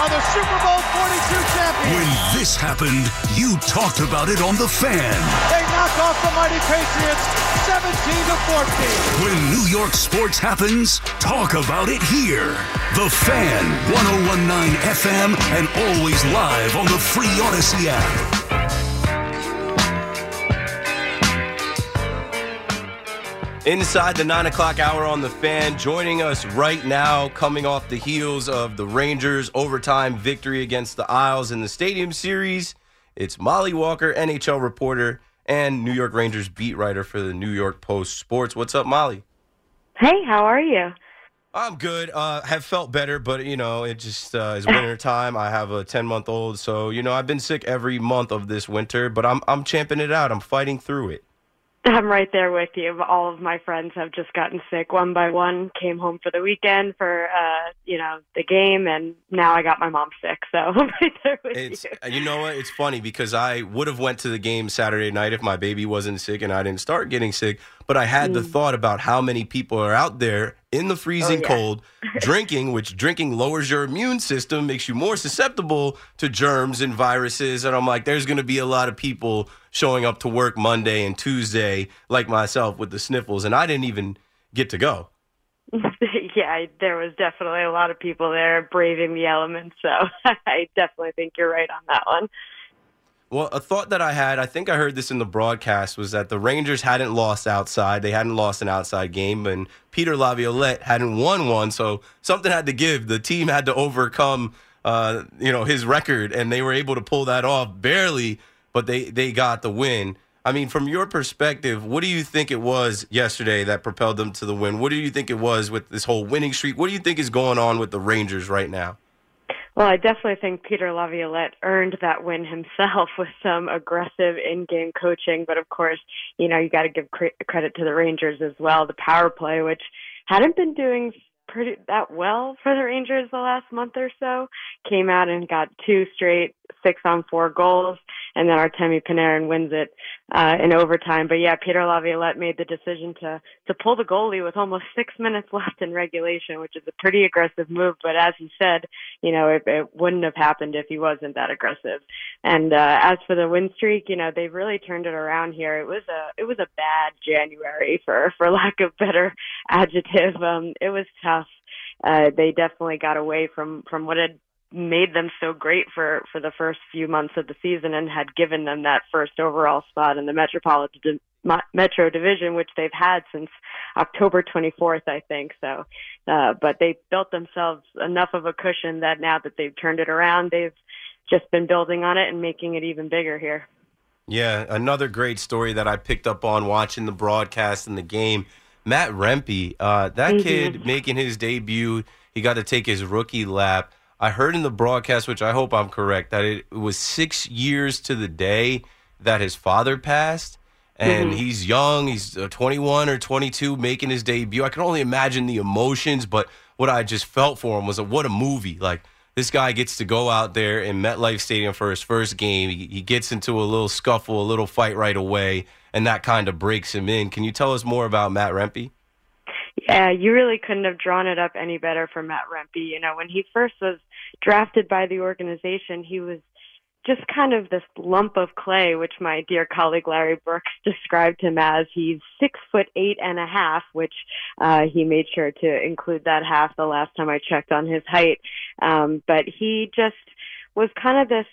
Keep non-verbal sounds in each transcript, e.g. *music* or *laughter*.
are the Super Bowl 42 champions. When this happened, you talked about it on The Fan. They knock off the mighty Patriots 17 to 14. When New York sports happens, talk about it here. The Fan, 1019 FM, and always live on the free Audacy app. Inside the 9 o'clock hour on the fan, joining us right now, coming off the heels of the Rangers' overtime victory against the Isles in the Stadium Series, it's Mollie Walker, NHL reporter and New York Rangers beat writer for the New York Post Sports. What's up, Mollie? Hey, how are you? I'm good. Uh, have felt better, but you know, it just uh, is winter *laughs* time. I have a 10 month old, so you know, I've been sick every month of this winter, but I'm I'm champing it out. I'm fighting through it. I'm right there with you. All of my friends have just gotten sick one by one. Came home for the weekend for uh, you know, the game and now I got my mom sick. So *laughs* I'm right there with It's you. you know what? It's funny because I would have went to the game Saturday night if my baby wasn't sick and I didn't start getting sick. But I had the mm. thought about how many people are out there in the oh, freezing yeah. cold *laughs* drinking, which drinking lowers your immune system, makes you more susceptible to germs and viruses. And I'm like, there's going to be a lot of people showing up to work Monday and Tuesday, like myself, with the sniffles, and I didn't even get to go. *laughs* yeah, I- there was definitely a lot of people there braving the elements. So *laughs* I definitely think you're right on that one. Well, a thought that I had, I think I heard this in the broadcast, was that the Rangers hadn't lost outside. They hadn't lost an outside game, and Peter Laviolette hadn't won one. So something had to give. The team had to overcome, uh, you know, his record, and they were able to pull that off barely, but they they got the win. I mean, from your perspective, what do you think it was yesterday that propelled them to the win? What do you think it was with this whole winning streak? What do you think is going on with the Rangers right now? Well, I definitely think Peter Laviolette earned that win himself *laughs* with some aggressive in-game coaching. But of course, you know, you got to give cre- credit to the Rangers as well. The power play, which hadn't been doing pretty that well for the Rangers the last month or so, came out and got two straight six on four goals, and then Artemi Panarin wins it uh, in overtime. But yeah, Peter Laviolette made the decision to to pull the goalie with almost six *laughs* minutes left in regulation, which is a pretty aggressive move. But as he said, you know, it, it wouldn't have happened if he wasn't that aggressive. And uh, as for the win streak, you know, they've really turned it around here. It was a it was a bad January for for lack of better *laughs* adjective. Um, it was tough. Uh, they definitely got away from from what had made them so great for for the first few months of the season and had given them that first overall spot in the Metropolitan Metro Division, which they've had since October 24th, I think. So, uh, but they built themselves enough of a cushion that now that they've turned it around, they've just been building on it and making it even bigger here. Yeah, another great story that I picked up on watching the broadcast and the game. Matt Rempe, uh, that kid making his debut, he got to take his rookie lap. I heard in the broadcast, which I hope I'm correct, that it was six years to the day that his father passed. And he's young, he's uh, 21 or 22 making his debut. I can only imagine the emotions, but what I just felt for him was a, what a movie. Like, this guy gets to go out there in MetLife Stadium for his first game. He, he gets into a little scuffle, a little fight right away, and that kind of breaks him in. Can you tell us more about Matt Rempe? Yeah, you really couldn't have drawn it up any better for Matt Rempe. You know, when he first was drafted by the organization, he was just kind of this lump of clay, which my dear colleague Larry Brooks *laughs* described him as. He's six foot eight and a half, which uh, he made sure to include that half the last time I checked on his height. Um, but he just was kind of this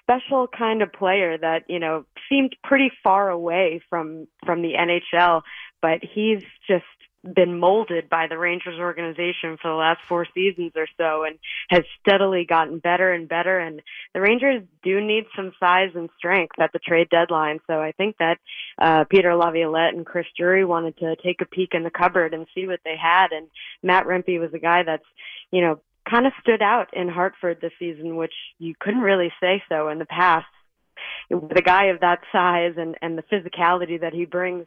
special kind of player that you know seemed pretty far away from from the NHL, but he's just been molded by the Rangers organization for the last four seasons or so and has steadily gotten better and better. And the Rangers do need some size and strength at the trade deadline. So I think that uh, Peter Laviolette and Chris Drury wanted to take a peek in the cupboard and see what they had. And Matt Rempe was a guy that's, you know, kind of stood out in Hartford this season, which you couldn't really say so in the past. With a guy of that size and, and the physicality that he brings,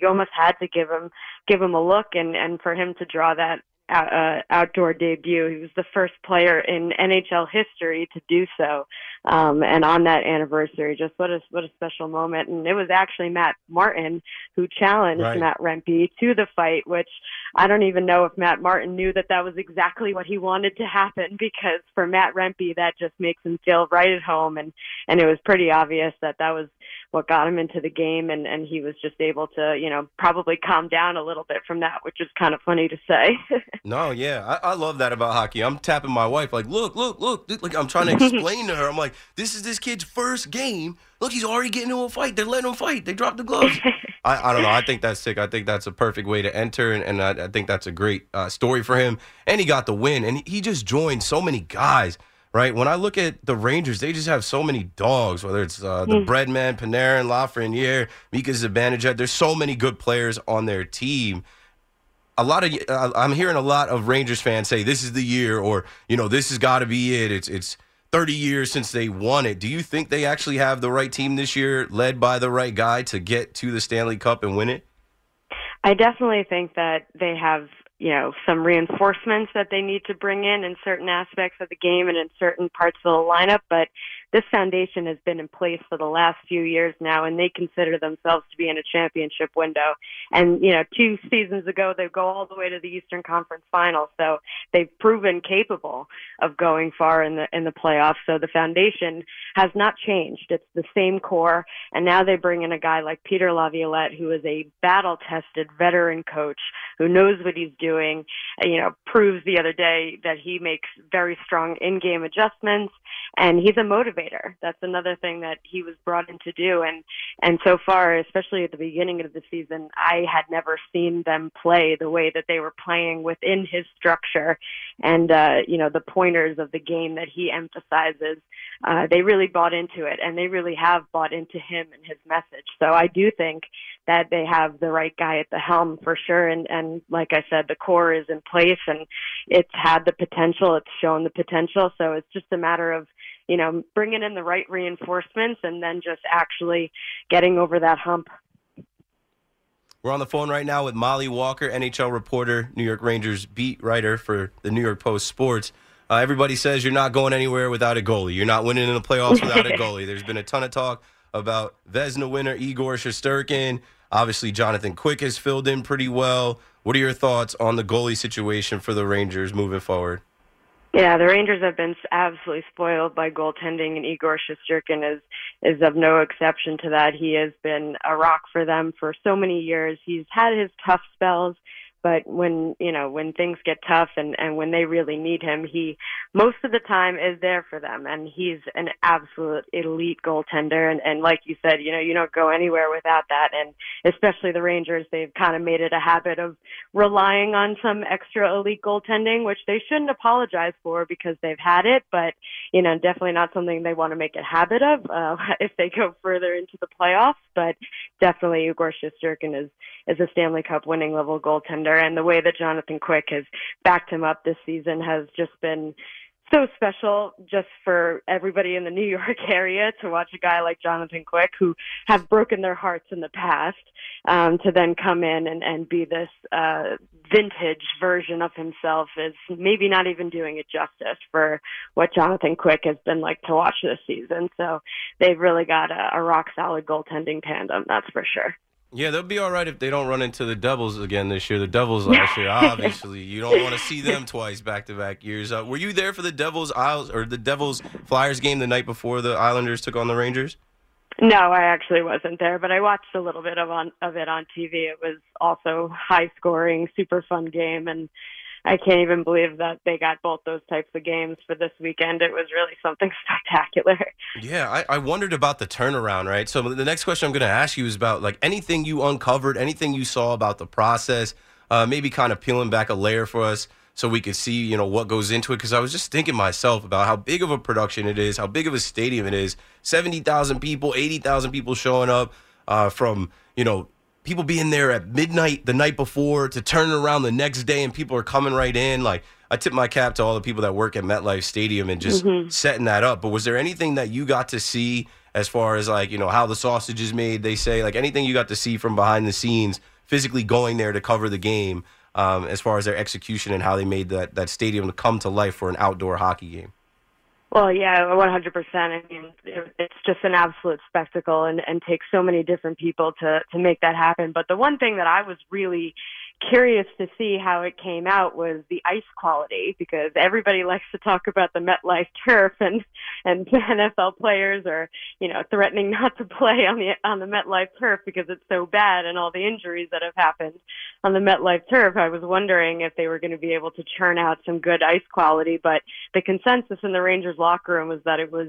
you almost had to give him give him a look and and for him to draw that uh, outdoor debut. He was the first player in NHL history to do so. Um, and on that anniversary, just what a what a special moment. And it was actually Matt Martin who challenged right. Matt Rempe to the fight, which I don't even know if Matt Martin knew that that was exactly what he wanted to happen. Because for Matt Rempe, that just makes him feel right at home, and and it was pretty obvious that that was what got him into the game, and and he was just able to you know probably calm down a little bit from that, which is kind of funny to say. *laughs* no, yeah, I, I love that about hockey. I'm tapping my wife like, look, look, look, like I'm trying to explain to her. I'm like this is this kid's first game. Look, he's already getting into a fight. They're letting him fight. They dropped the gloves. *laughs* I, I don't know. I think that's sick. I think that's a perfect way to enter, and, and I, I, think that's a great uh, story for him. And he got the win, and he just joined so many guys. Right when I look at the Rangers, they just have so many dogs. Whether it's uh, the mm. Breadman, Panarin, Lafreniere, Mika Zibanejad, there's so many good players on their team a lot of uh, I'm hearing a lot of Rangers fans say this is the year, or you know, this has got to be it. It's it's 30 years since they won it. Do you think they actually have the right team this year, led by the right guy, to get to the Stanley Cup and win it? I definitely think that they have you know some reinforcements that they need to bring in in certain aspects of the game and in certain parts of the lineup but this foundation has been in place for the last few years now, and they consider themselves to be in a championship window. And you know, two seasons ago, they go all the way to the Eastern Conference Finals, so they've proven capable of going far in the in the playoffs. So the foundation has not changed; it's the same core. And now they bring in a guy like Peter Laviolette, who is a battle-tested veteran coach who knows what he's doing. Uh, you know, proves the other day that he makes very strong in-game adjustments, and he's a motivator motivator. That's another thing that he was brought in to do. And and so far, especially at the beginning of the season, I had never seen them play the way that they were playing within his structure, and uh, you know the pointers of the game that he emphasizes. Uh, they really bought into it, and they really have bought into him and his message. So I do think that they have the right guy at the helm for sure. And, and like I said, the core is in place and it's had the potential. It's shown the potential. So it's just a matter of you know, bringing in the right reinforcements and then just actually getting over that hump. We're on the phone right now with Mollie Walker, NHL reporter, New York Rangers beat writer for the New York Post Sports. Uh, everybody says you're not going anywhere without a goalie. You're not winning in the playoffs without a *laughs* goalie. There's been a ton of talk about Vezina winner Igor Shesterkin. Obviously, Jonathan Quick has filled in pretty well. What are your thoughts on the goalie situation for the Rangers moving forward? Yeah, the Rangers have been absolutely spoiled by goaltending, and Igor Shesterkin is is of no exception to that. He has been a rock for them for so many years. He's had his tough spells, but when you know when things get tough and and when they really need him he most of the time is there for them. And he's an absolute elite goaltender. And and like you said you know you don't go anywhere without that. And especially the rangers they've kind of made it a habit of relying on some extra elite goaltending which they shouldn't apologize for because they've had it. But you know definitely not something they want to make a habit of uh, *laughs* if they go further into the playoffs. But definitely Igor Shesterkin is is a Stanley Cup winning level goaltender and the way that Jonathan Quick has backed him up this season has just been so special just for everybody in the New York *laughs* area to watch a guy like Jonathan Quick who have broken their hearts in the past um, to then come in and, and be this uh, vintage version of himself is maybe not even doing it justice for what Jonathan Quick has been like to watch this season. So they've really got a, a rock solid goaltending tandem, that's for sure. Yeah, they'll be all right if they don't run into the Devils again this year. The Devils *laughs* last year, obviously, you don't want to see them twice back to back years. Uh, were you there for the Devils Isles or the Devils Flyers game the night before the Islanders took on the Rangers? No, I actually wasn't there, but I watched a little bit of on of it on TV. It was also high scoring, super fun game, and I can't even believe that they got both those types of games for this weekend. It was really something *laughs* spectacular. Yeah, I, I wondered about the turnaround, right? So the next question I'm going to ask you is about like anything you uncovered, anything you saw about the process, uh, maybe kind of peeling back a layer for us so we could see, you know, what goes into it. Because I was just thinking myself about how big of a production it is, how big of a stadium it is. Seventy thousand people, eighty thousand people showing up uh, from, you know, people being there at midnight the night before to turn around the next day, and people are coming right in. Like I tip my cap to all the people that work at MetLife Stadium and just mm-hmm. setting that up. But was there anything that you got to see as far as like you know how the sausage is made? They say like anything you got to see from behind the scenes, physically going there to cover the game um, as far as their execution and how they made that, that stadium to come to life for an outdoor hockey game. Well, yeah, 100%. I mean, it's just an absolute spectacle and, and takes so many different people to, to make that happen. But the one thing that I was really curious to see how it came out was the ice quality because everybody likes to talk about the MetLife turf and and *laughs* NFL players are you know threatening not to play on the on the MetLife turf because it's so bad and all the injuries that have happened on the MetLife turf. I was wondering if they were going to be able to churn out some good ice quality, but the consensus in the Rangers locker room was that it was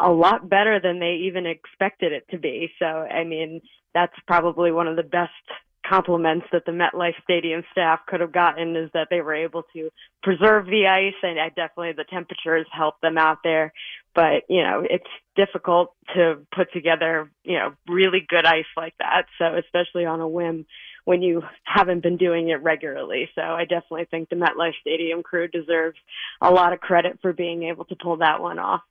a lot better than they even expected it to be. So I mean that's probably one of the best compliments that the MetLife Stadium staff could have gotten is that they were able to preserve the ice and uh, definitely the temperatures helped them out there. But, you know, it's difficult to put together, you know, really good ice like that. So especially on a whim when you haven't been doing it regularly. So I definitely think the MetLife Stadium crew deserves a lot of credit for being able to pull that one off.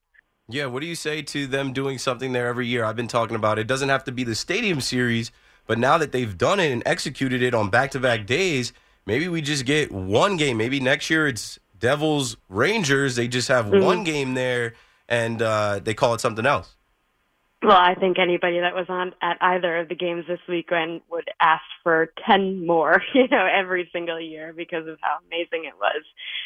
Yeah, what do you say to them doing something there every year? I've been talking about it doesn't have to be the stadium series but now that they've done it and executed it on back to back days, maybe we just get one game. Maybe next year it's Devils Rangers. They just have mm-hmm. one game there and uh, they call it something else. Well, I think anybody that was on at either of the games this weekend would ask for 10 more, *laughs* you know, every single year because of how amazing it was.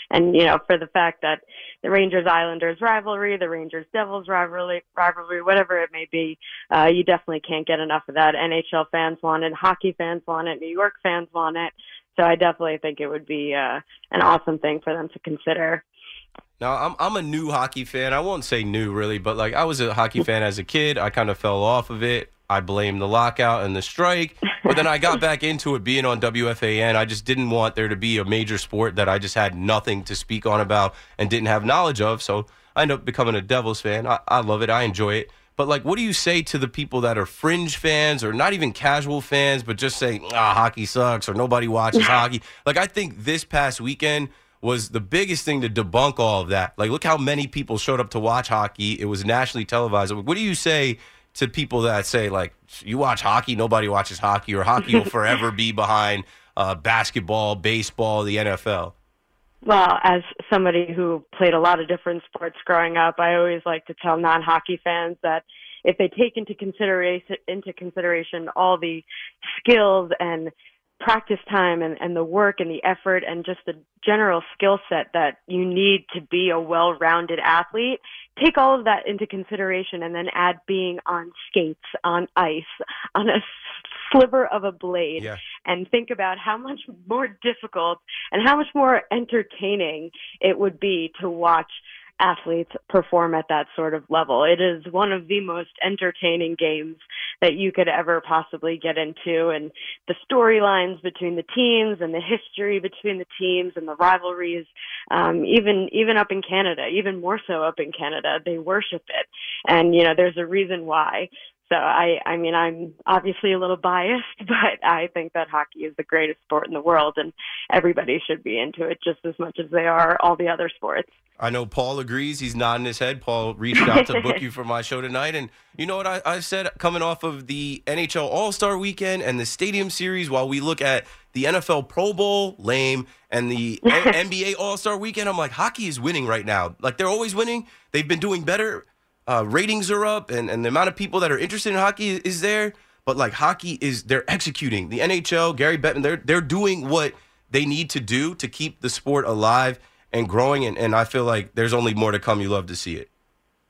And, you know, for the fact that the Rangers Islanders rivalry, the Rangers Devils rivalry, rivalry, whatever it may be, uh, you definitely can't get enough of that. NHL fans want it, hockey fans want it, New York fans want it. So I definitely think it would be uh, an awesome thing for them to consider. Now I'm I'm a new hockey fan. I won't say new really, but like I was a hockey *laughs* fan as a kid. I kind of fell off of it. I blame the lockout and the strike, but then I got *laughs* back into it being on WFAN. I just didn't want there to be a major sport that I just had nothing to speak on about and didn't have knowledge of. So I end up becoming a Devils fan. I, I love it. I enjoy it. But like, what do you say to the people that are fringe fans or not even casual fans, but just say, ah, hockey sucks or nobody watches *laughs* hockey? Like, I think this past weekend was the biggest thing to debunk all of that. Like, look how many people showed up to watch hockey. It was nationally televised. What do you say to people that say, like, you watch hockey, nobody watches hockey, or hockey will forever be behind uh, basketball, baseball, the NFL? Well, as somebody who played a lot of different sports growing up, I always like to tell non-hockey fans that if they take into consideration into consideration all the skills and practice time and, and the work and the effort and just the general skill set that you need to be a well rounded athlete, take all of that into consideration and then add being on skates, on ice, on a sliver of a blade, yeah. and think about how much more difficult and how much more entertaining it would be to watch athletes perform at that sort of level. It is one of the most entertaining games that you could ever possibly get into and the storylines between the teams and the history between the teams and the rivalries um even even up in Canada, even more so up in Canada, they worship it. And you know, there's a reason why. So I, I mean, I'm obviously a little biased, *laughs* but I think that hockey is the greatest sport in the world, and everybody should be into it just as much as they are all the other sports. I know Paul agrees. He's nodding his head. Paul reached out to book *laughs* you for my show tonight, and you know what I, I said coming off of the NHL All Star Weekend and the Stadium Series. While we look at the NFL Pro Bowl, lame, and the *laughs* NBA All Star Weekend, I'm like, hockey is winning right now. Like they're always winning. They've been doing better uh, ratings are up and, and the amount of people that are interested in hockey is there. But like hockey is they're executing. The NHL, Gary Bettman, they're they're doing what they need to do to keep the sport alive and growing. And, and I feel like there's only more to come. You love to see it.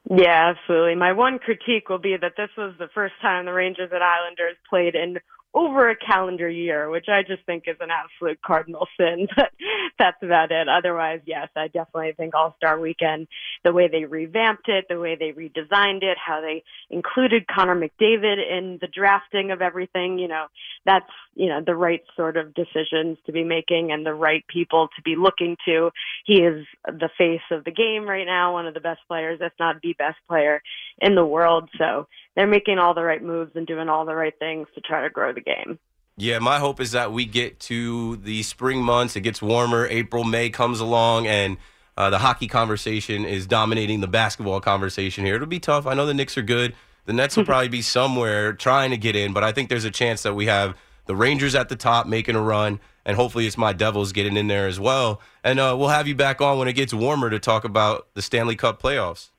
Yeah, absolutely. My one critique will be that this was the first time the Rangers and Islanders played in over a calendar year, which I just think is an absolute cardinal sin. *laughs* But that's about it. Otherwise, yes, I definitely think All Star Weekend, the way they revamped it, the way they redesigned it, how they included Connor McDavid in the drafting of everything, you know, that's you know the right sort of decisions to be making and the right people to be looking to. He is the face of the game right now, one of the best players, if not the best player in the world. So they're making all the right moves and doing all the right things to try to grow the game. Yeah, my hope is that we get to the spring months. It gets warmer. April, May comes along, and uh, the hockey conversation is dominating the basketball conversation here. It'll be tough. I know the Knicks are good. The Nets will *laughs* probably be somewhere trying to get in, but I think there's a chance that we have the Rangers at the top making a run, and hopefully it's my Devils getting in there as well. And uh, we'll have you back on when it gets warmer to talk about the Stanley Cup playoffs.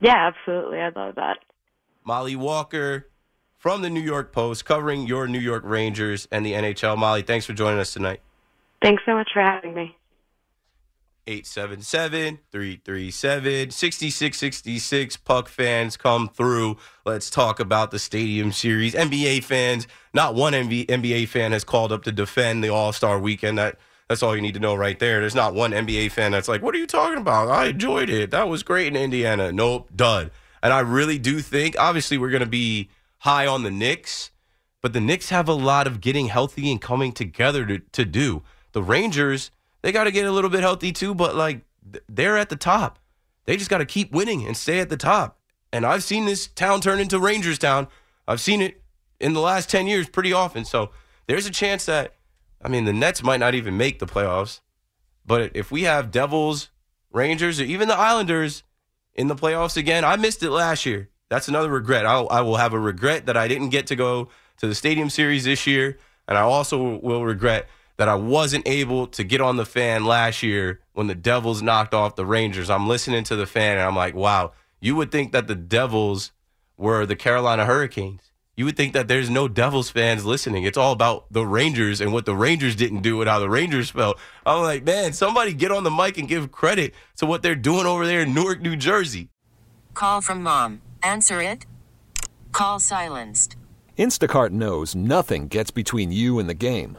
Yeah, absolutely. I love that. Mollie Walker from the New York Post, covering your New York Rangers and the NHL. Mollie, thanks for joining us tonight. Thanks so much for having me. 877 337 6666. Puck fans, come through. Let's talk about the Stadium Series. NBA fans, not one NBA fan has called up to defend the All Star weekend. That That's all you need to know right there. There's not one NBA fan that's like, what are you talking about? I enjoyed it. That was great in Indiana. Nope, dud. And I really do think, obviously, we're going to be high on the Knicks, but the Knicks have a lot of getting healthy and coming together to, to do. The Rangers, they got to get a little bit healthy too, but like they're at the top. They just got to keep winning and stay at the top. And I've seen this town turn into Rangers town. I've seen it in the last 10 years pretty often. So there's a chance that, I mean, the Nets might not even make the playoffs. But if we have Devils, Rangers, or even the Islanders in the playoffs again, I missed it last year. That's another regret. I'll, I will have a regret that I didn't get to go to the Stadium Series this year. And I also will regret that I wasn't able to get on the fan last year when the Devils knocked off the Rangers. I'm listening to the fan and I'm like, wow, you would think that the Devils were the Carolina Hurricanes. You would think that there's no Devils fans listening. It's all about the Rangers and what the Rangers didn't do and how the Rangers felt. I'm like, man, somebody get on the mic and give credit to what they're doing over there in Newark, New Jersey. Call from mom. Answer it. Call silenced. Instacart knows nothing gets between you and the game.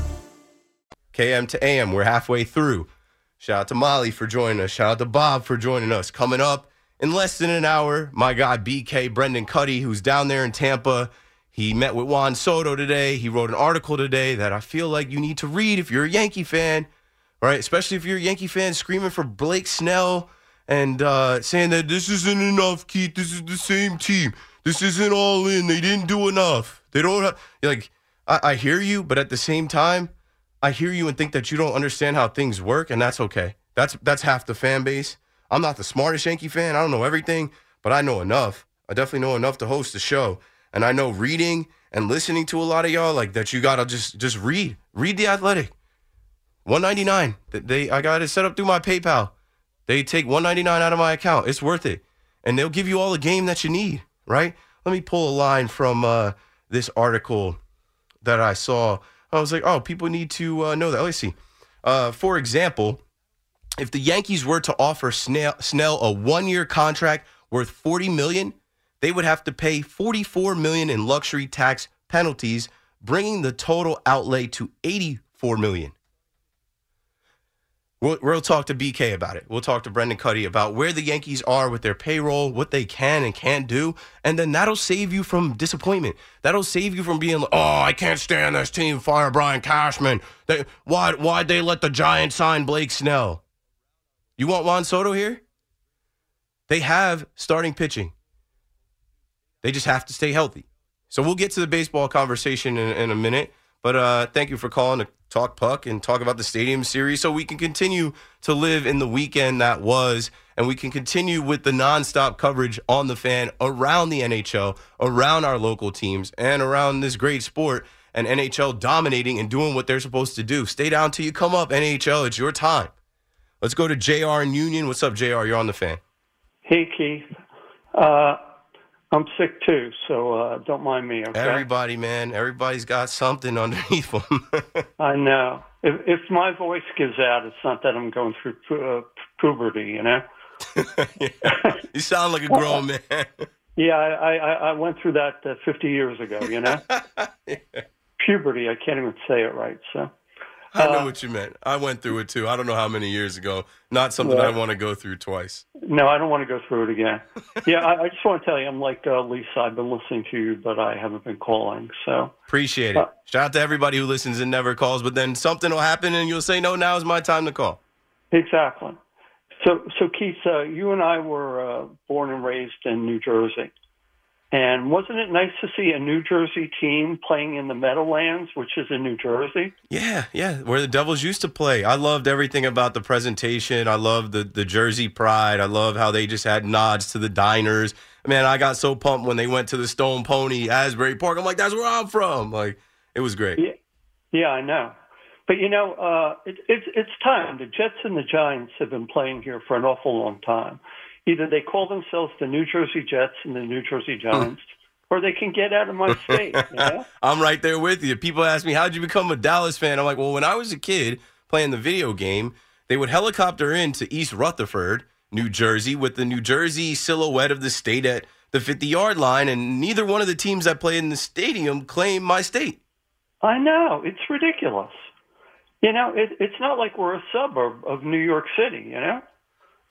KM to AM. We're halfway through. Shout out to Mollie for joining us. Shout out to Bob for joining us. Coming up in less than an hour, my guy BK Brendan Kuty, who's down there in Tampa. He met with Juan Soto today. He wrote an article today that I feel like you need to read if you're a Yankee fan, right? Especially if you're a Yankee fan screaming for Blake Snell and uh, saying that this isn't enough, Keith. This is the same team. This isn't all in. They didn't do enough. They don't have, like, I, I hear you, but at the same time, I hear you and think that you don't understand how things work, and that's okay. That's that's half the fan base. I'm not the smartest Yankee fan. I don't know everything, but I know enough. I definitely know enough to host the show, and I know reading and listening to a lot of y'all like that. You gotta just just read, read the Athletic. 199. They I got it set up through my PayPal. They take 199 out of my account. It's worth it, and they'll give you all the game that you need. Right? Let me pull a line from uh, this article that I saw I was like, oh, people need to uh, know that. Let's see. Uh, for example, if the Yankees were to offer Snell, Snell a one-year contract worth 40 million, they would have to pay 44 million in luxury tax penalties, bringing the total outlay to 84 million. We'll, we'll talk to BK about it. We'll talk to Brendan Kuty about where the Yankees are with their payroll, what they can and can't do, and then that'll save you from disappointment. That'll save you from being like, "Oh, I can't stand this team. Fire Brian Cashman. They, why why'd they let the Giants sign Blake Snell? You want Juan Soto here? They have starting pitching. They just have to stay healthy. So we'll get to the baseball conversation in, in a minute. But uh, thank you for calling talk puck and talk about the stadium series so we can continue to live in the weekend that was and we can continue with the nonstop coverage on the fan around the NHL, around our local teams, and around this great sport and NHL dominating and doing what they're supposed to do. Stay down till you come up, NHL. It's your time. Let's go to JR and Union. What's up, JR? You're on the fan. Hey, Keith. Uh, I'm sick too, so uh, don't mind me. Okay? Everybody, man, everybody's got something *laughs* underneath them. *laughs* I know. If, if my voice gives out, it's not that I'm going through pu- uh, puberty, you know. *laughs* yeah. You sound like a grown man. yeah, I, I, I went through that uh, 50 years ago, you know. yeah. Puberty, I can't even say it right. So. I know uh, what you meant. I went through it too. I don't know how many years ago. Not something I want to go through twice. No, I don't want to go through it again. yeah, I, I, just want to tell you, I'm like uh, Lisa. I've been listening to you, but I haven't been calling. So appreciate it. Uh, Shout out to everybody who listens and never calls. But then something will happen, and you'll say, "No, now is my time to call." Exactly. So, so Keith, uh, you and I were uh, born and raised in New Jersey. And wasn't it nice to see a New Jersey team playing in the Meadowlands, which is in New Jersey? Yeah, yeah, where the Devils used to play. I loved everything about the presentation. I loved the the Jersey pride. I love how they just had nods to the diners. Man, I got so pumped when they went to the Stone Pony Asbury Park. I'm like, that's where I'm from. Like, it was great. Yeah, yeah I know. But you know, uh, it, it's it's time. The Jets and the Giants have been playing here for an awful long time either they call themselves the New Jersey Jets and the New Jersey Giants, or they can get out of my state. *laughs* I'm right there with you. People ask me, how'd you become a Dallas fan? I'm like, well, when I was a kid playing the video game, they would helicopter into East Rutherford, New Jersey, with the New Jersey silhouette of the state at the 50 yard line, and neither one of the teams that played in the stadium claim my state. I know. It's ridiculous. You know, it, it's not like we're a suburb of New York City, you know?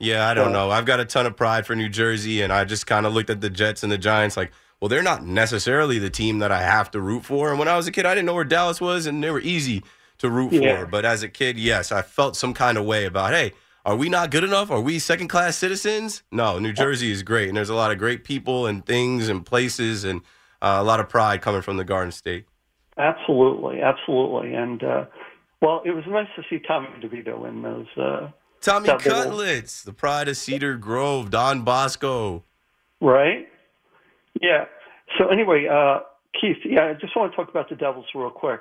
Yeah, I don't know. I've got a ton of pride for New Jersey, and I just kind of looked at the Jets and the Giants like, well, they're not necessarily the team that I have to root for. And when I was a kid, I didn't know where Dallas was, and they were easy to root yeah. for. But as a kid, yes, I felt some kind of way about, hey, are we not good enough? Are we second class citizens? No, New Jersey is great, and there's a lot of great people and things and places, and uh, a lot of pride coming from the Garden State. Absolutely, absolutely, and uh, well, it was nice to see Tommy DeVito in those. Uh, Tommy Cutlets, the pride of Cedar Grove, Don Bosco. Right? Yeah. So, anyway, uh, Keith, yeah, I just want to talk about the Devils real quick.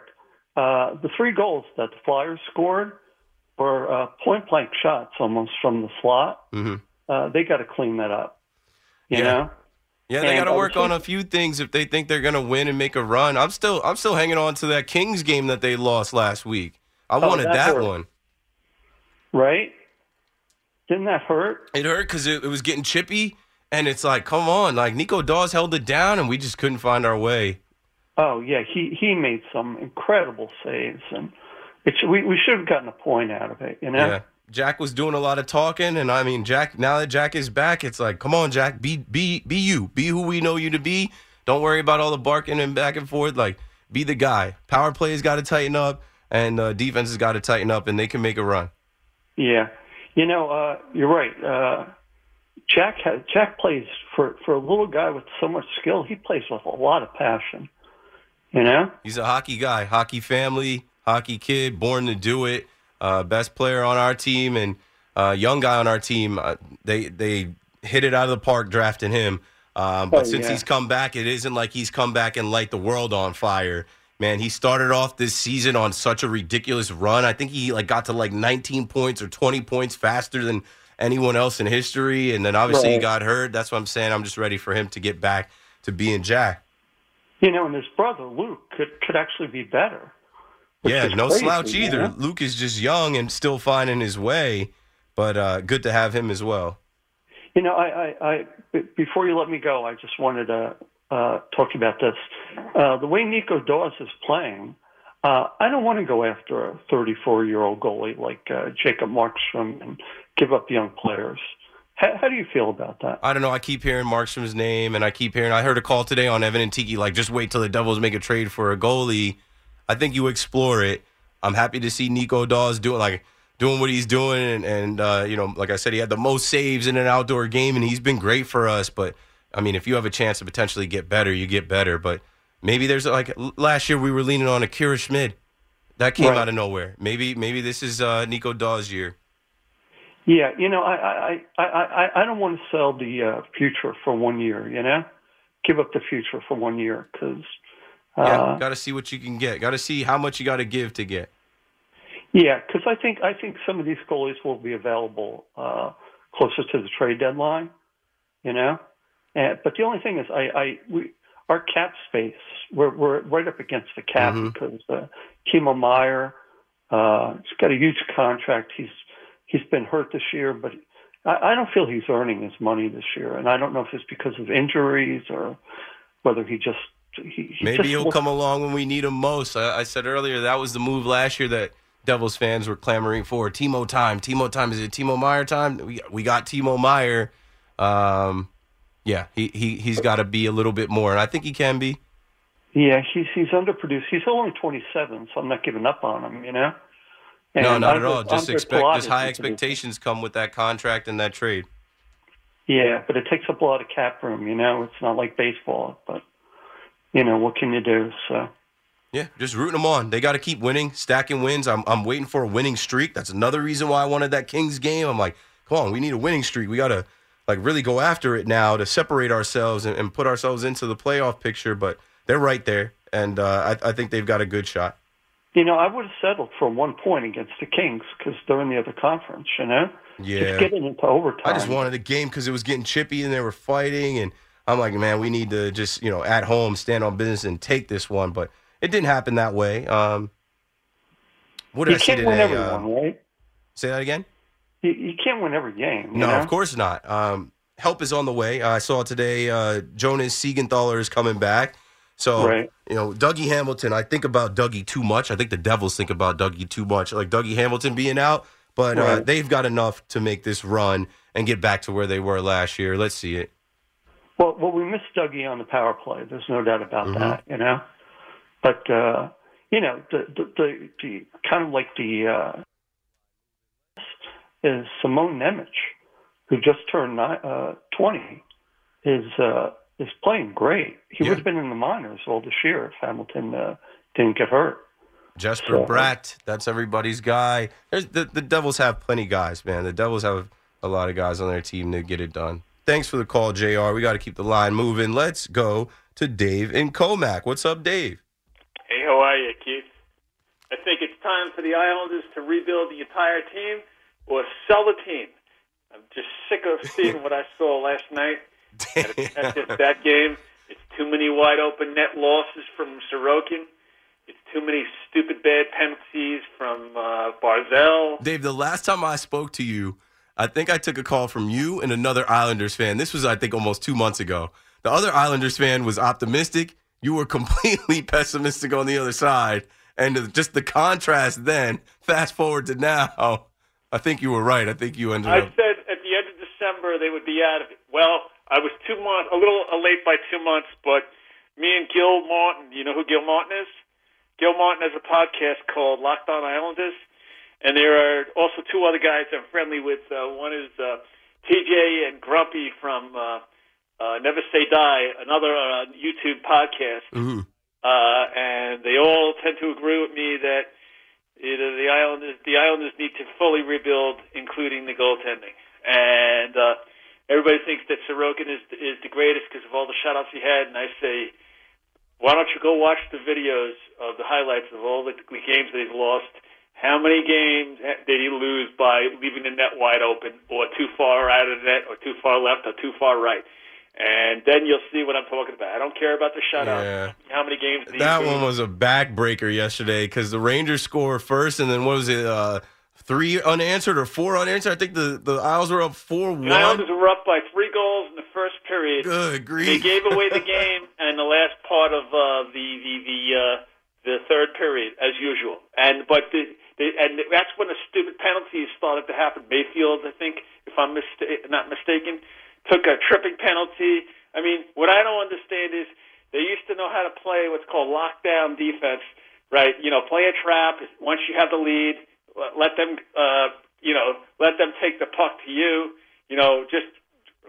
Uh, the three goals that the Flyers scored were uh, point blank shots almost from the slot. Mm-hmm. Uh, they got to clean that up. You yeah. know? Yeah, they got to work on a few things if they think they're going to win and make a run. I'm still, I'm still hanging on to that Kings game that they lost last week. I oh, wanted that, that one. Right? Didn't that hurt? It hurt because it, it, was getting chippy, and it's like, come on, like Nico Daws held it down, and we just couldn't find our way. Oh yeah, he he made some incredible saves, and it's we we should have gotten a point out of it, you know. Yeah. Jack was doing a lot of talking, and I mean, Jack. Now that Jack is back, it's like, come on, Jack, be be be you, be who we know you to be. Don't worry about all the barking and back and forth. Like, be the guy. Power play's got to tighten up, and uh, defense has got to tighten up, and they can make a run. Yeah, you know, uh, you're right. Uh, Jack has, Jack plays for for a little guy with so much skill. He plays with a lot of passion. You know, he's a hockey guy, hockey family, hockey kid, born to do it. Uh, best player on our team and uh, young guy on our team. Uh, they they hit it out of the park drafting him. Um, but oh, since yeah. he's come back, it isn't like he's come back and light the world on fire man, he started off this season on such a ridiculous run. I think he like got to like 19 points or 20 points faster than anyone else in history. And then obviously right. he got hurt. That's what I'm saying. I'm just ready for him to get back to being Jack. You know, and his brother Luke could could actually be better. Yeah, no crazy, slouch either. Man. Luke is just young and still finding his way, but uh, good to have him as well. You know, I, I, I before you let me go, I just wanted to uh, talking about this. Uh, the way Nico Daws is playing, Uh, I don't want to go after a 34 year old goalie like uh, Jacob Markstrom and give up young players. How, how do you feel about that? I don't know. I keep hearing Markstrom's name, and I keep hearing. I heard a call today on Evan and Tiki, like just wait till the Devils make a trade for a goalie. I think you explore it. I'm happy to see Nico Daws doing like doing what he's doing, and, and uh, you know, like I said, he had the most saves in an outdoor game, and he's been great for us. But I mean, if you have a chance to potentially get better, you get better. But maybe there's like last year we were leaning on Akira Schmid. That came Right. out of nowhere. Maybe maybe this is uh, Nico Daws' year. Yeah, you know, I I I I, I don't want to sell the uh, future for one year. You know, give up the future for one year because. Yeah, Uh, got to see what you can get. Got to see how much you got to give to get. Yeah, because I think I think some of these goalies will be available uh, closer to the trade deadline. You know, and, but the only thing is, I, I we our cap space we're we're right up against the cap because uh, Timo Meier, uh, he's got a huge contract. He's he's been hurt this year, but I, I don't feel he's earning his money this year, and I don't know if it's because of injuries or whether he just he, he Maybe just he'll looks- come along when we need him most. I, I said earlier that was the move last year that Devils fans were clamoring for. Timo time, Timo time. Is it Timo Meier time? We we got Timo Meier. Um, yeah, he he he's got to be a little bit more, and I think he can be. Yeah, he's he's underproduced. He's only 27, so I'm not giving up on him. You know. no, And not at all. Just expect just high expectations come with that contract and that trade. Yeah, but it takes up a lot of cap room. You know, it's not like baseball, but you know what can you do? So Yeah, just rooting them on. They got to keep winning, stacking wins. I'm I'm waiting for a winning streak. That's another reason why I wanted that Kings game. I'm like, come on, we need a winning streak. We got to like really go after it now to separate ourselves and, and put ourselves into the playoff picture. But they're right there, and uh, I, I think they've got a good shot. you know, I would have settled for one point against the Kings because they're in the other conference. You know, Yeah. just getting into overtime. I just wanted the game because it was getting chippy and they were fighting, and I'm like, man, we need to just you know at home stand on business and take this one. But it didn't happen that way. Um, what did you I see can't today? win every Uh, right? say that again. You, you can't win every game. No, know? of course not. Um, help is on the way. I saw today uh, Jonas Siegenthaler is coming back. So, Right. you know, Dougie Hamilton, I think about Dougie too much. I think the Devils think about Dougie too much, like Dougie Hamilton being out. But uh, they've got enough to make this run and get back to where they were last year. Let's see it. Well, well, we missed Dougie on the power play. There's no doubt about Mhm. that. You know, but uh, you know, the the, the the kind of like the uh, is Simon Nemec, who just turned ni- uh, 20, is uh, is playing great. He Yeah. would have been in the minors all this year if Hamilton uh, didn't get hurt. Jesper So- Bratt, that's everybody's guy. There's, the, the Devils have plenty guys, man. The Devils have a lot of guys on their team to get it done. Thanks for the call, JR. We got to keep the line moving. Let's go to Dave in Commack. What's up, Dave? Hey, how are you, Keith? I think it's time for the Islanders to rebuild the entire team or sell the team. I'm just sick of seeing what I saw last night at, at this, *laughs* that game. It's too many wide open net losses from Sorokin. It's too many stupid bad penalties from uh, Barzal. Dave, the last time I spoke to you, I think I took a call from you and another Islanders fan. This was, I think, almost two months ago. The other Islanders fan was optimistic. You were *laughs* completely pessimistic on the other side. And just the contrast then, fast forward to now, I think you were right. I think you ended I up. said at the end of December they would be out of it. Well, I was two months, a little uh, late by two months, but me and Gil Martin, you know who Gil Martin is? Gil Martin has a podcast called Locked On Islanders, and there are also two other guys I'm friendly with. Uh, one is uh, TJ and Grumpy from uh, uh, Never Say Die, another uh, YouTube podcast Ooh. uh, and they all tend to agree with me that either the Islanders the Islanders need to fully rebuild, including the goaltending. And uh, everybody thinks that Sorokin is is the greatest because of all the shutouts he had. And I say, why don't you go watch the videos of the highlights of all the games that he's lost? How many games did he lose by leaving the net wide open, or too far out of the net, or too far left, or too far right? And then you'll see what I'm talking about. I don't care about the shutout. Yeah. How many games That one was a backbreaker yesterday because the Rangers scored first, and then what was it? Uh, three unanswered or four unanswered? I think the, the Isles were up 4 1. The Islanders were up by three goals in the first period. Good grief! They gave away the *laughs* game, and the last part of uh, the the the uh, the third period as usual. And but the, the and that's when the stupid penalties started to happen. Mayfield, I think, if I'm mista- not mistaken, took a tripping penalty. I mean, what I don't understand is they used to know how to play what's called lockdown defense, right? You know, play a trap once you have the lead, let them, uh, you know, let them take the puck to you. You know, just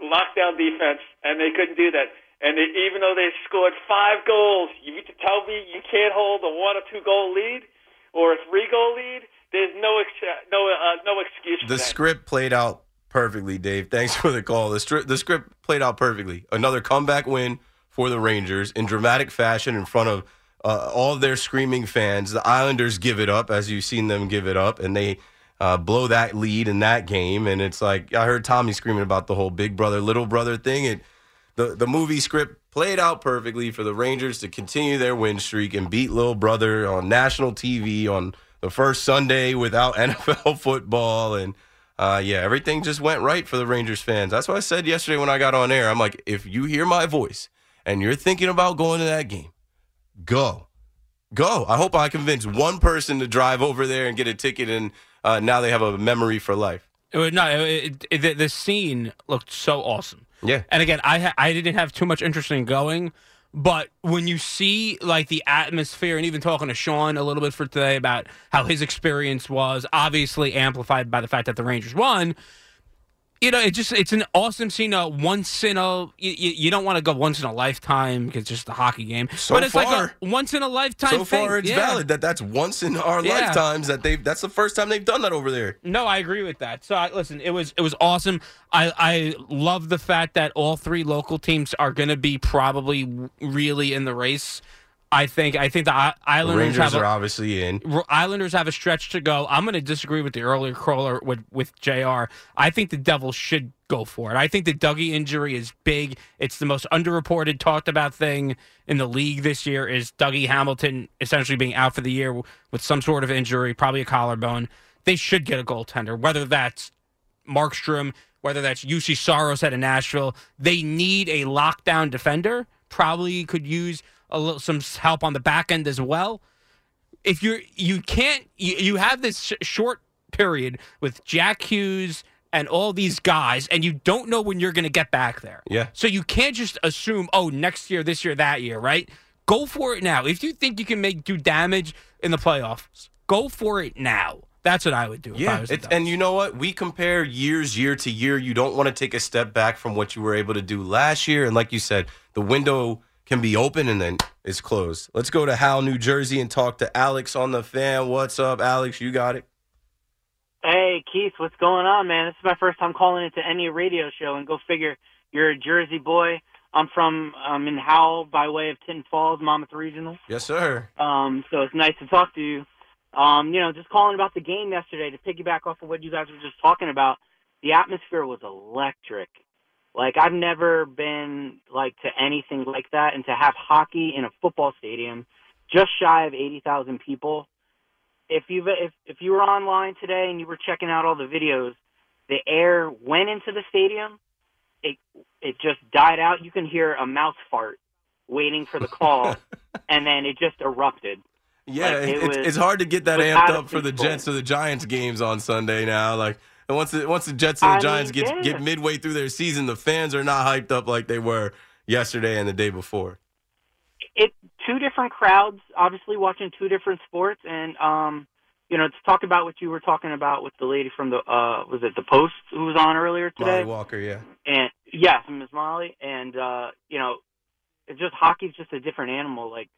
lockdown defense, and they couldn't do that. And they, even though they scored five goals, you mean to tell me you can't hold a one or two goal lead or a three goal lead? There's no ex- no uh, no excuse. For that. the script played out perfectly, Dave. Thanks for the call. The, stri- the script played out perfectly. Another comeback win for the Rangers in dramatic fashion in front of uh, all their screaming fans. The Islanders give it up, as you've seen them give it up, and they uh, blow that lead in that game. And it's like I heard Tommy screaming about the whole big brother, little brother thing. It the the movie script played out perfectly for the Rangers to continue their win streak and beat little brother on national TV on the first Sunday without *laughs* NFL football and. Uh, yeah, everything just went right for the Rangers fans. That's what I said yesterday when I got on air. I'm like, if you hear my voice and you're thinking about going to that game, go. Go. I hope I convince one person to drive over there and get a ticket, and uh, now they have a memory for life. It was, no, it, it, the, the scene looked so awesome. Yeah. And again, I ha- I didn't have too much interest in going, but when you see like the atmosphere, and even talking to Sean a little bit for today about how his experience was, obviously amplified by the fact that the Rangers won. You know, it just it's an awesome scene. Uh, once in a you, you don't want to go once in a lifetime because it's just a hockey game, So but it's far- like a once in a lifetime. So thing. far, it's Yeah. valid that that's once in our Yeah. lifetimes that they've That's the first time they've done that over there. No, I agree with that. So I, listen, it was it was awesome. I I love the fact that all three local teams are going to be probably really in the race. I think I think the Islanders Rangers have a, are obviously in. Islanders have a stretch to go. I'm going to disagree with the earlier caller with with Jr. I think the Devils should go for it. I think the Dougie injury is big. It's the most underreported, talked about thing in the league this year. Is Dougie Hamilton essentially being out for the year with some sort of injury, probably a collarbone? They should get a goaltender, whether that's Markstrom, whether that's Juuse Saros out of Nashville. They need a lockdown defender. Probably could use a little some help on the back end as well. If you're you can't you, you have this sh- short period with Jack Hughes and all these guys, and you don't know when you're going to get back there. Yeah. So you can't just assume, oh, next year, this year, that year, right? Go for it now. If you think you can make do damage in the playoffs, go for it now. That's what I would do. if I Yeah, and you know what? We compare years, year to year. You don't want to take a step back from what you were able to do last year. And like you said, the window can be open and then it's closed. Let's go to Howell, New Jersey, and talk to Alex on the fan. What's up, Alex? You got it. Hey, Keith, what's going on, man? This is my first time calling into any radio show, and go figure, you're a Jersey boy. I'm from um, in Howell by way of Tinton Falls, Monmouth Regional. Yes, sir. Um, so it's nice to talk to you. Um, you know, just calling about the game yesterday to piggyback off of what you guys were just talking about. The atmosphere was electric. Like I've never been like to anything like that, and to have hockey in a football stadium, just shy of eighty thousand people. If you if if you were online today and you were checking out all the videos, the air went into the stadium. It it just died out. You can hear a mouse fart waiting for the call, *laughs* and then it just erupted. Yeah, Like, it it's, was- it's hard to get that it amped up for the. Jets or the Giants games on Sunday now. Like, and once the, once the Jets and the I Giants mean, get yeah. get midway through their season, the fans are not hyped up like they were yesterday and the day before. it two different crowds obviously watching two different sports and um you know to talk about what you were talking about with the lady from the uh was it the post who was on earlier today Mollie Walker, yeah. and yes ms Mollie and uh you know it's just hockey's just a different animal like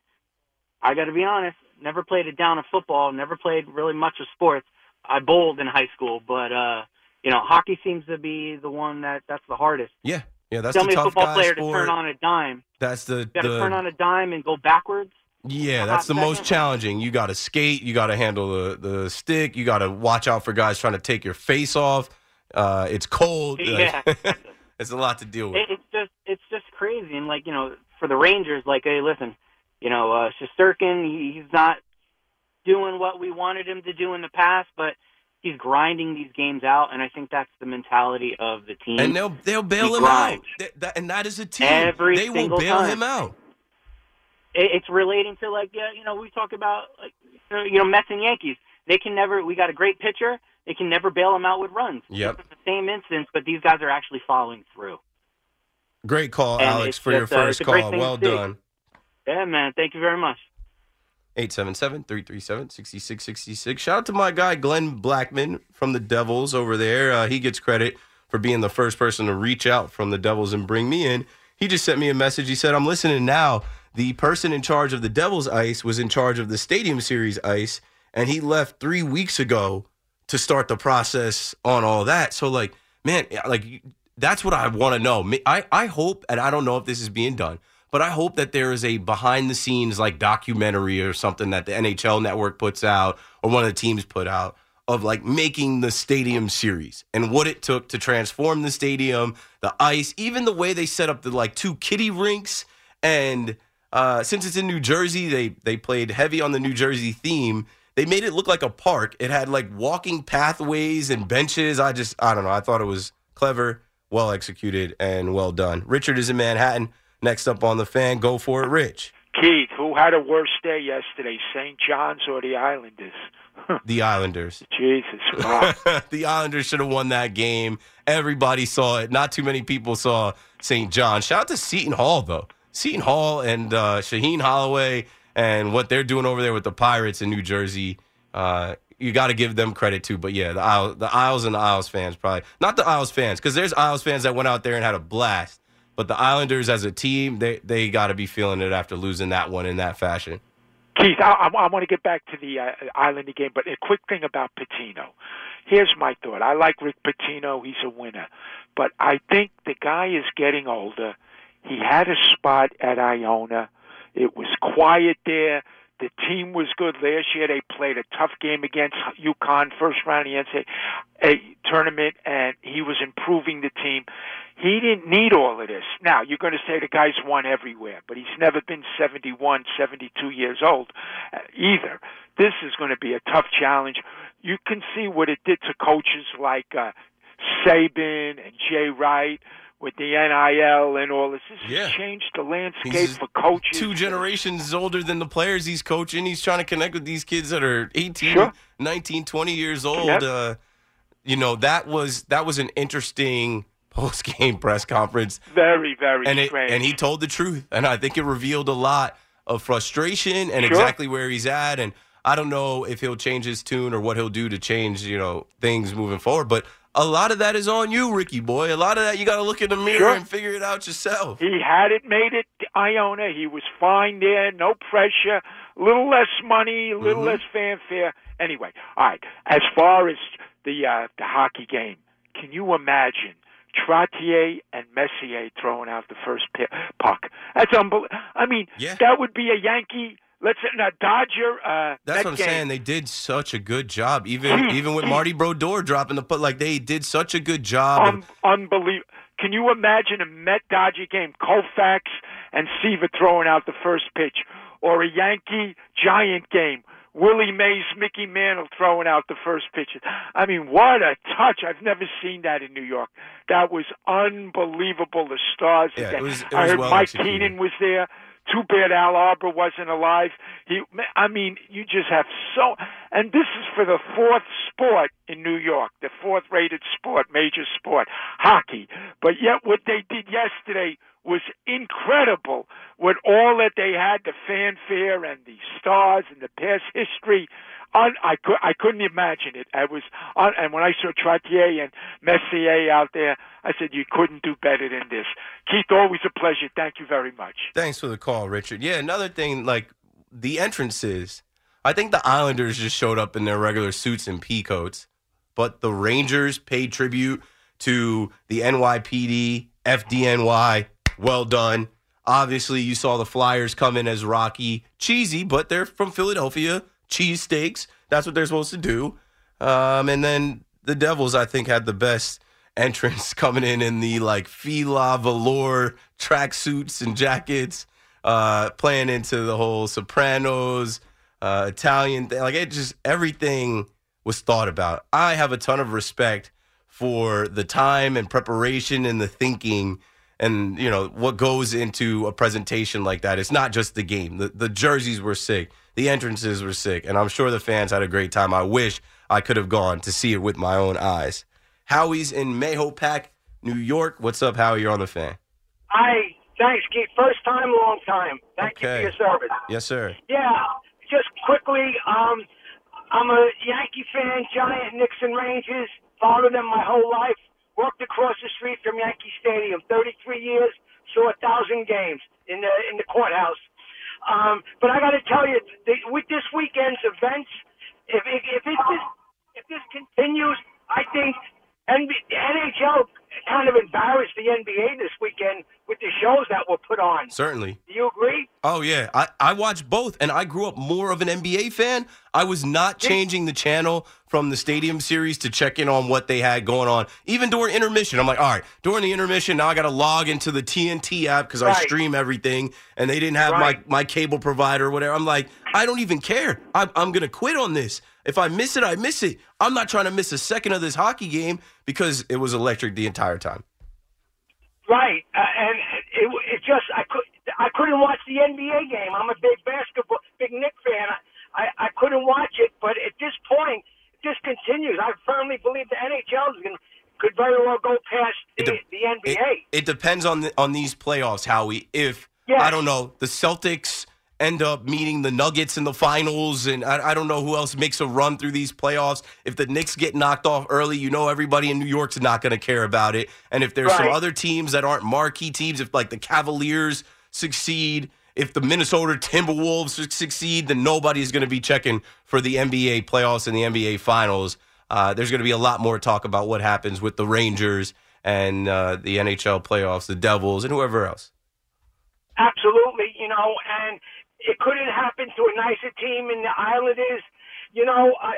i got to be honest never played a down of football never played really much of sports i bowled in high school but uh you know hockey seems to be the one that that's the hardest Yeah, yeah, that's tell the me a football player sport. to turn on a dime That's the got to the turn on a dime and go backwards Yeah, that's the most challenging. You got to skate. You got to handle the, the stick. You got to watch out for guys trying to take your face off. Uh, it's cold. Yeah. *laughs* it's a lot to deal with. It, it's just it's just crazy, and like you know, for the Rangers, like hey, listen, you know, uh, Shesterkin, he, he's not doing what we wanted him to do in the past, but he's grinding these games out, and I think that's the mentality of the team. And they'll they'll bail He him grinds. out. Th- that- and that is a team. Every they will bail time. him out. it, it's relating to like yeah, you know we talk about like you know Mets and Yankees. They can never. We got a great pitcher. They can never bail him out with runs. Yep. It's the same instance, but these guys are actually following through. Great call, And Alex, for your uh, first call. Well done. Yeah, man. Thank you very much. 877-337-6666. Shout out to my guy Glenn Blackman from the Devils over there. Uh, he gets credit for being the first person to reach out from the Devils and bring me in. He just sent me a message. He said, "I'm listening now. The person in charge of the Devils ice was in charge of the Stadium Series ice, and he left three weeks ago to start the process on all that. So, like, man, like that's what I want to know. I I hope, and I don't know if this is being done." But I hope that there is a behind the scenes like documentary or something that the NHL network puts out or one of the teams put out of like making the stadium series and what it took to transform the stadium, the ice, even the way they set up the like two kitty rinks. And uh, since it's in New Jersey, they they played heavy on the New Jersey theme. They made it look like a park. It had like walking pathways and benches. I just I don't know. I thought it was clever, well executed, and well done. Richard is in Manhattan. Next up on the fan, go for it, Rich. Keith, who had a worse day yesterday, St. John's or the Islanders? *laughs* The Islanders. Jesus, *laughs* wow. the Islanders should have won that game. Everybody saw it. Not too many people saw St. John. Shout out to Seton Hall, though. Seton Hall and uh, Shaheen Holloway and what they're doing over there with the Pirates in New Jersey. Uh, you got to give them credit too. But yeah, the Isles, the Isles and the Isles fans probably not the Isles fans because there's Isles fans that went out there and had a blast. But the Islanders as a team, they they got to be feeling it after losing that one in that fashion. Keith, I, I, want to get back to the uh, Islander game, but a quick thing about Pitino. Here's my thought. I like Rick Pitino. He's a winner. But I think the guy is getting older. He had a spot at Iona. It was quiet there. The team was good last year. They played a tough game against UConn, first round of the NCAA tournament, and he was improving the team. He didn't need all of this. Now, you're going to say the guy's won everywhere, but he's never been 71, 72 years old uh, either. This is going to be a tough challenge. You can see what it did to coaches like uh, Saban and Jay Wright with the NIL and all this. This Yeah. has changed the landscape for coaches. two generations older than the players he's coaching. He's trying to connect with these kids that are 18, Sure. 19, 20 years old. Yep. Uh, you know, that was that was an interesting post game press conference. Very, very and it, and he told the truth, and I think it revealed a lot of frustration and Sure. exactly where he's at. And I don't know if he'll change his tune or what he'll do to change, you know, things moving forward. But a lot of that is on you, Ricky boy. A lot of that you got to look in the mirror Sure. and figure it out yourself. He had it made it Iona. He was fine there, no pressure, a little less money, a little Mhm. less fanfare. Anyway, all right. As far as the uh, the hockey game, can you imagine Trottier and Messier throwing out the first puck? That's unbelievable. I mean, Yeah. that would be a Yankee. Let's say, a Dodger. Uh, That's what I'm game. saying. They did such a good job, even even with Marty Brodeur dropping the put. Like they did such a good job. Un- unbelievable. Can you imagine a Met Dodger game, Koufax and Seaver throwing out the first pitch, or a Yankee Giant game, Willie Mays, Mickey Mantle throwing out the first pitch? I mean, what a touch! I've never seen that in New York. That was unbelievable. The stars. Yeah, it was- it I heard well Mike executed. Keenan was there. Too bad Al Arbour wasn't alive. He, I mean, you just have so, and this is for the fourth sport in New York, the fourth rated sport, major sport, hockey. But yet what they did yesterday was incredible with all that they had, the fanfare and the stars and the past history. Un, I, could, I couldn't imagine it. I was, un, and when I saw Trottier and Messier out there, I said, you couldn't do better than this. Keith, always a pleasure. Thank you very much. Thanks for the call, Richard. Yeah, another thing, like the entrances. I think the Islanders just showed up in their regular suits and pea coats, but the Rangers paid tribute to the NYPD, FDNY. Well done. Obviously, you saw the Flyers come in as Rocky, cheesy, but they're from Philadelphia. Cheesesteaks. That's what they're supposed to do. Um, and then the Devils, I think, had the best entrance *laughs* coming in in the like Fila velour tracksuits and jackets, uh, playing into the whole Sopranos, uh, Italian thing. Like it just everything was thought about. I have a ton of respect for the time and preparation and the thinking and you know what goes into a presentation like that. It's not just the game. The the jerseys were sick, the entrances were sick, and I'm sure the fans had a great time. I wish I could have gone to see it with my own eyes. Howie's in Mahopac, New York. What's up, Howie? You're on the fan. Hi, thanks, Keith. First time, long time. Thank you for your service. Yes, sir. Yeah, just quickly, um, I'm a Yankee fan, Giant, Knicks and Rangers. Followed them my whole life. Worked across the street from Yankee Stadium, 33 years. Saw a thousand games in the in the courthouse. Um, but I got to tell you, the, with this weekend's events, if if, if it this if this continues, I think NB, NHL kind of embarrassed the NBA this weekend with the shows that were put on. Certainly. Do you agree? Oh yeah, I I watched both, and I grew up more of an NBA fan. I was not changing the channel from the Stadium Series to check in on what they had going on, even during intermission. I'm like, all right, during the intermission, now I got to log into the TNT app because I stream everything, and they didn't have Right. my my cable provider or whatever. I'm like, I don't even care. I'm I'm gonna quit on this. If I miss it, I miss it. I'm not trying to miss a second of this hockey game because it was electric the entire time. Right, uh, and it, it just I could I couldn't watch the NBA game. I'm a big basketball, big Knick fan. I I couldn't watch it, but at this point, this continues. I firmly believe the NHL is going to could very well go past the, the NBA. It depends on the, on these playoffs, Howie. If I don't know, the Celtics end up meeting the Nuggets in the finals, and I, I don't know who else makes a run through these playoffs. If the Knicks get knocked off early, you know everybody in New York's not going to care about it. And if there's some other teams that aren't marquee teams, if like the Cavaliers succeed. If the Minnesota Timberwolves succeed, then nobody's going to be checking for the NBA playoffs and the NBA finals. Uh, there's going to be a lot more talk about what happens with the Rangers and uh, the NHL playoffs, the Devils, and whoever else. Absolutely, you know, and it couldn't happen to a nicer team in the Islanders. You know, I,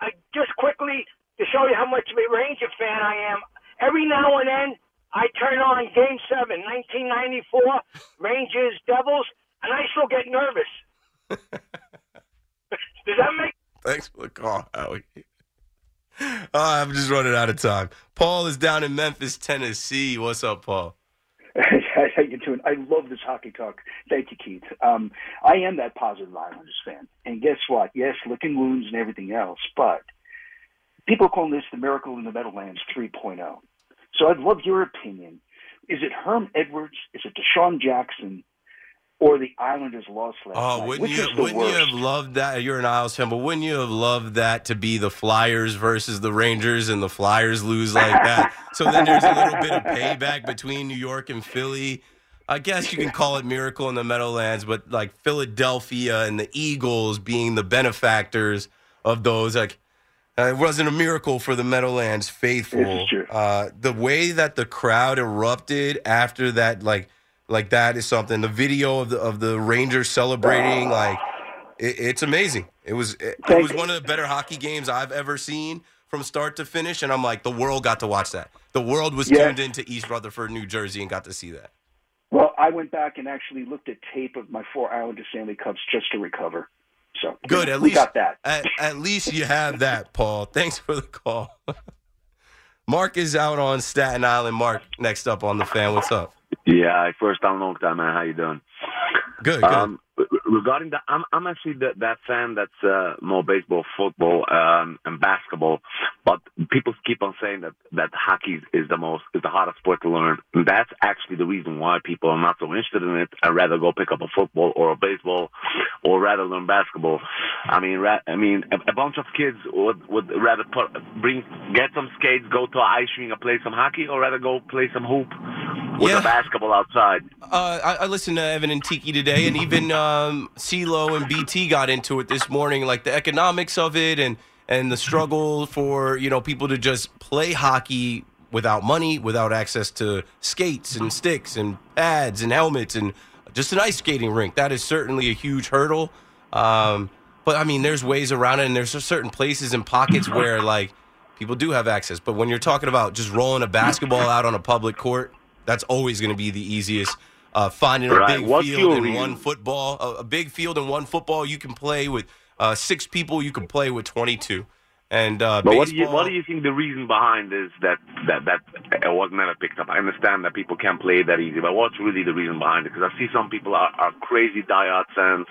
I, I just quickly to show you how much of a Ranger fan I am. Every now and then, I turn on Game Seven, 1994, Rangers Devils, and I still get nervous. *laughs* Does that make Thanks for the call, Howie. Uh, I'm just running out of time. Paul is down in Memphis, Tennessee. What's up, Paul? *laughs* How you doing? I love this hockey talk. Thank you, Keith. Um, I am that positive Islanders fan, and guess what? Yes, licking wounds and everything else, but people are calling this the Miracle in the Meadowlands 3.0. So I'd love your opinion. Is it Herm Edwards? Is it DeSean Jackson? Or the Islanders lost last Oh, night? wouldn't Which you? Wouldn't worst? you have loved that? You're an Isles fan, but wouldn't you have loved that to be the Flyers versus the Rangers, and the Flyers lose like that? *laughs* so then there's a little bit of payback between New York and Philly. I guess you can call it miracle in the Meadowlands, but like Philadelphia and the Eagles being the benefactors of those, like uh, it wasn't a miracle for the Meadowlands faithful. Uh, the way that the crowd erupted after that, like, like that is something. The video of the of the Rangers celebrating, like, it, it's amazing. It was it, it was one of the better hockey games I've ever seen from start to finish, and I'm like, the world got to watch that. The world was Yeah. tuned into East Rutherford, New Jersey, and got to see that. Well, I went back and actually looked at tape of my four Islander Stanley Cups just to recover. So Good. At we least got that. At, at least you have that, Paul. *laughs* Thanks for the call. *laughs* Mark is out on Staten Island. Mark, next up on the fan. What's up? Yeah, first time, long time, man. How you doing? Good, good. Um, re- regarding that, I'm I'm actually that that fan that's uh, more baseball, football, um, and basketball. But people keep on saying that that hockey is the most is the hardest sport to learn. And that's actually the reason why people are not so interested in it. I'd rather go pick up a football or a baseball, or rather learn basketball. I mean, ra- I mean, a, a bunch of kids would would rather put, bring get some skates, go to an ice rink, and play some hockey, or rather go play some hoop with a basketball outside. Uh, I, I listened to Evan and Tiki today, and even um, CeeLo and BT got into it this morning, like the economics of it and and the struggle for you know people to just play hockey without money, without access to skates and sticks and pads and helmets and just an ice skating rink. That is certainly a huge hurdle. Um, but I mean, there's ways around it, and there's certain places and pockets where like people do have access. But when you're talking about just rolling a basketball out on a public court, that's always going to be the easiest. Uh, finding a Right. big What's field in one football, a, a big field in one football, you can play with uh, six people. You can play with 22. And uh, But what do you what do you think the reason behind is that that that it was never picked up? I understand that people can't play it that easy, but what's really the reason behind it? Because I see some people are, are crazy diehard fans,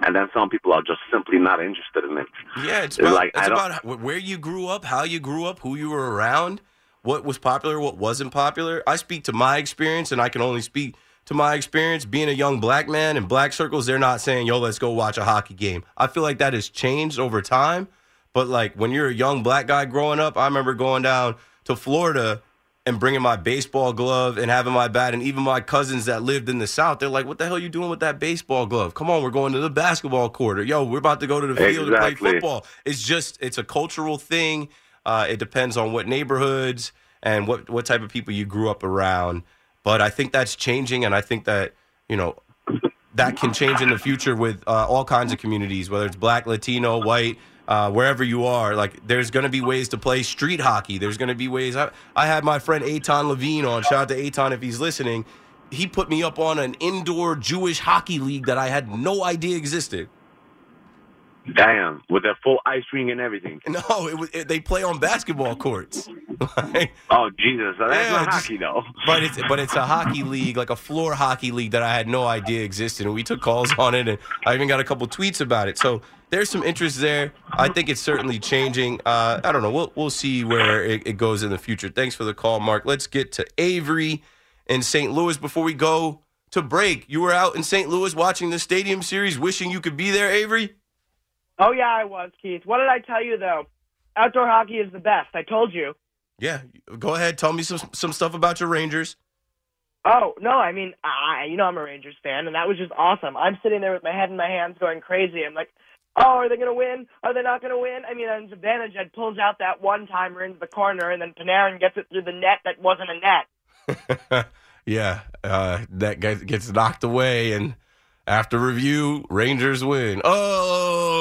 and then some people are just simply not interested in it. Yeah, it's It's about, like, it's about where you grew up, how you grew up, who you were around, what was popular, what wasn't popular. I speak to my experience, and I can only speak to my experience being a young black man in black circles. They're not saying, "Yo, let's go watch a hockey game." I feel like that has changed over time. But like when you're a young black guy growing up, I remember going down to Florida and bringing my baseball glove and having my bat, and even my cousins that lived in the South, they're like, "What the hell are you doing with that baseball glove? Come on, we're going to the basketball court. Or, Yo, we're about to go to the field to play football." It's just it's a cultural thing. Uh, it depends on what neighborhoods and what what type of people you grew up around. But I think that's changing, and I think that you know that can change in the future with uh, all kinds of communities, whether it's black, Latino, white, uh, wherever you are. Like, there's going to be ways to play street hockey. There's going to be ways. I, I had my friend Aton Levine on. Shout out to Aton if he's listening. He put me up on an indoor Jewish hockey league that I had no idea existed. Damn, with their full ice ring and everything. No, it was it, they play on basketball courts. *laughs* Oh Jesus, that's Yeah, not hockey though. But it's but it's a hockey league, like a floor hockey league that I had no idea existed, and we took calls on it, and I even got a couple tweets about it. So there's some interest there. I think it's certainly changing. Uh, I don't know. We'll we'll see where it, it goes in the future. Thanks for the call, Mark. Let's get to Avery in St. Louis before we go to break. You were out in St. Louis watching the Stadium Series, wishing you could be there, Avery. Oh yeah, I was, Keith. What did I tell you though? Outdoor hockey is the best. I told you. Yeah, go ahead. Tell me some some stuff about your Rangers. Oh no, I mean, I you know I'm a Rangers fan, and that was just awesome. I'm sitting there with my head in my hands, going crazy. I'm like, oh, are they gonna win? Are they not gonna win? I mean, on Zibanejad pulls out that one timer into the corner, and then Panarin gets it through the net that wasn't a net. *laughs* yeah, uh, that guy gets knocked away, and after review, Rangers win. Oh,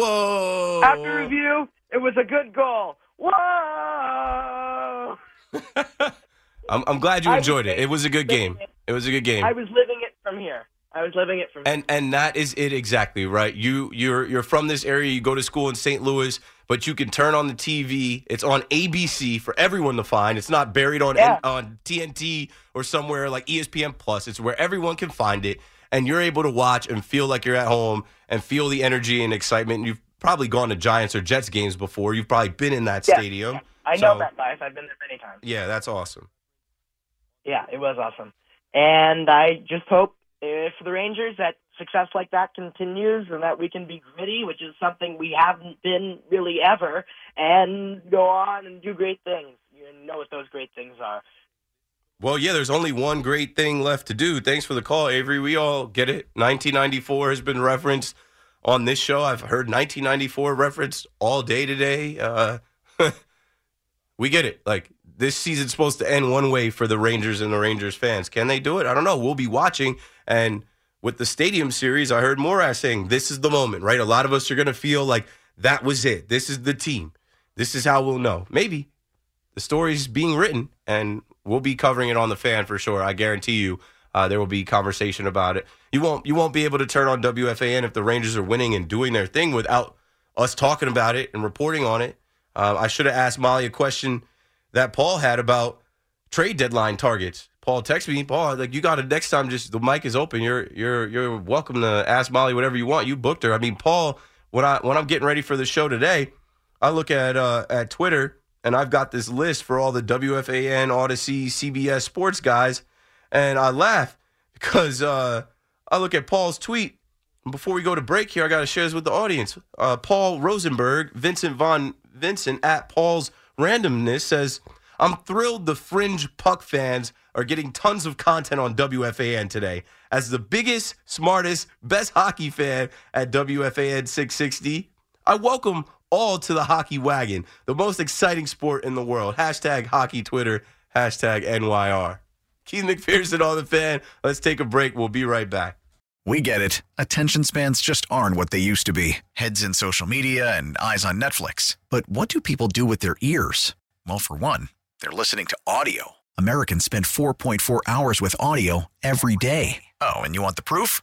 whoa! After review, it was a good goal. Whoa! I'm, I'm glad you enjoyed it. It was a good game. It was a good game. I was living it from here. I was living it from and and that is it exactly right. You you're you're from this area. You go to school in St. Louis, but you can turn on the TV. It's on ABC for everyone to find. It's not buried on Yeah. on TNT or somewhere like ESPN Plus. It's where everyone can find it, and you're able to watch and feel like you're at home and feel the energy and excitement. You've probably gone to Giants or Jets games before. You've probably been in that Yeah. stadium. I know that life. I've been there many times. Yeah, that's awesome. Yeah, it was awesome. And I just hope for the Rangers that success like that continues and that we can be gritty, which is something we haven't been really ever, and go on and do great things. You know what those great things are. Well, yeah, there's only one great thing left to do. Thanks for the call, Avery. We all get it. 1994 has been referenced on this show. I've heard 1994 referenced all day today. Uh, *laughs* we get it. Like, this season's supposed to end one way for the Rangers and the Rangers fans. Can they do it? I don't know. We'll be watching. And with the Stadium Series, I heard Morath saying, this is the moment, right? A lot of us are going to feel like that was it. This is the team. This is how we'll know. Maybe the story's being written, and we'll be covering it on the fan for sure. I guarantee you, uh, there will be conversation about it. You won't you won't be able to turn on WFAN if the Rangers are winning and doing their thing without us talking about it and reporting on it. Uh, I should have asked Mollie a question that Paul had about trade deadline targets. Paul texted me, Paul, like you got it next time. Just the mic is open. You're you're you're welcome to ask Mollie whatever you want. You booked her. I mean, Paul, when I when I'm getting ready for the show today, I look at uh, at Twitter and I've got this list for all the WFAN, Audacy, CBS sports guys, and I laugh *laughs* because uh, I look at Paul's tweet. Before we go to break here, I got to share this with the audience. Uh, Paul Rosenberg, Vincent Von Vincent at Paul's randomness says, "I'm thrilled the fringe puck fans are getting tons of content on WFAN today. As the biggest, smartest, best hockey fan at WFAN 660, I welcome all to the hockey wagon, the most exciting sport in the world. Hashtag hockey Twitter, hashtag NYR. Keith McPherson on the fan. Let's take a break. We'll be right back. We get it. Attention spans just aren't what they used to be heads in social media and eyes on Netflix. But what do people do with their ears? Well, for one, they're listening to audio. Americans spend 4.4 hours with audio every day. Oh, and you want the proof?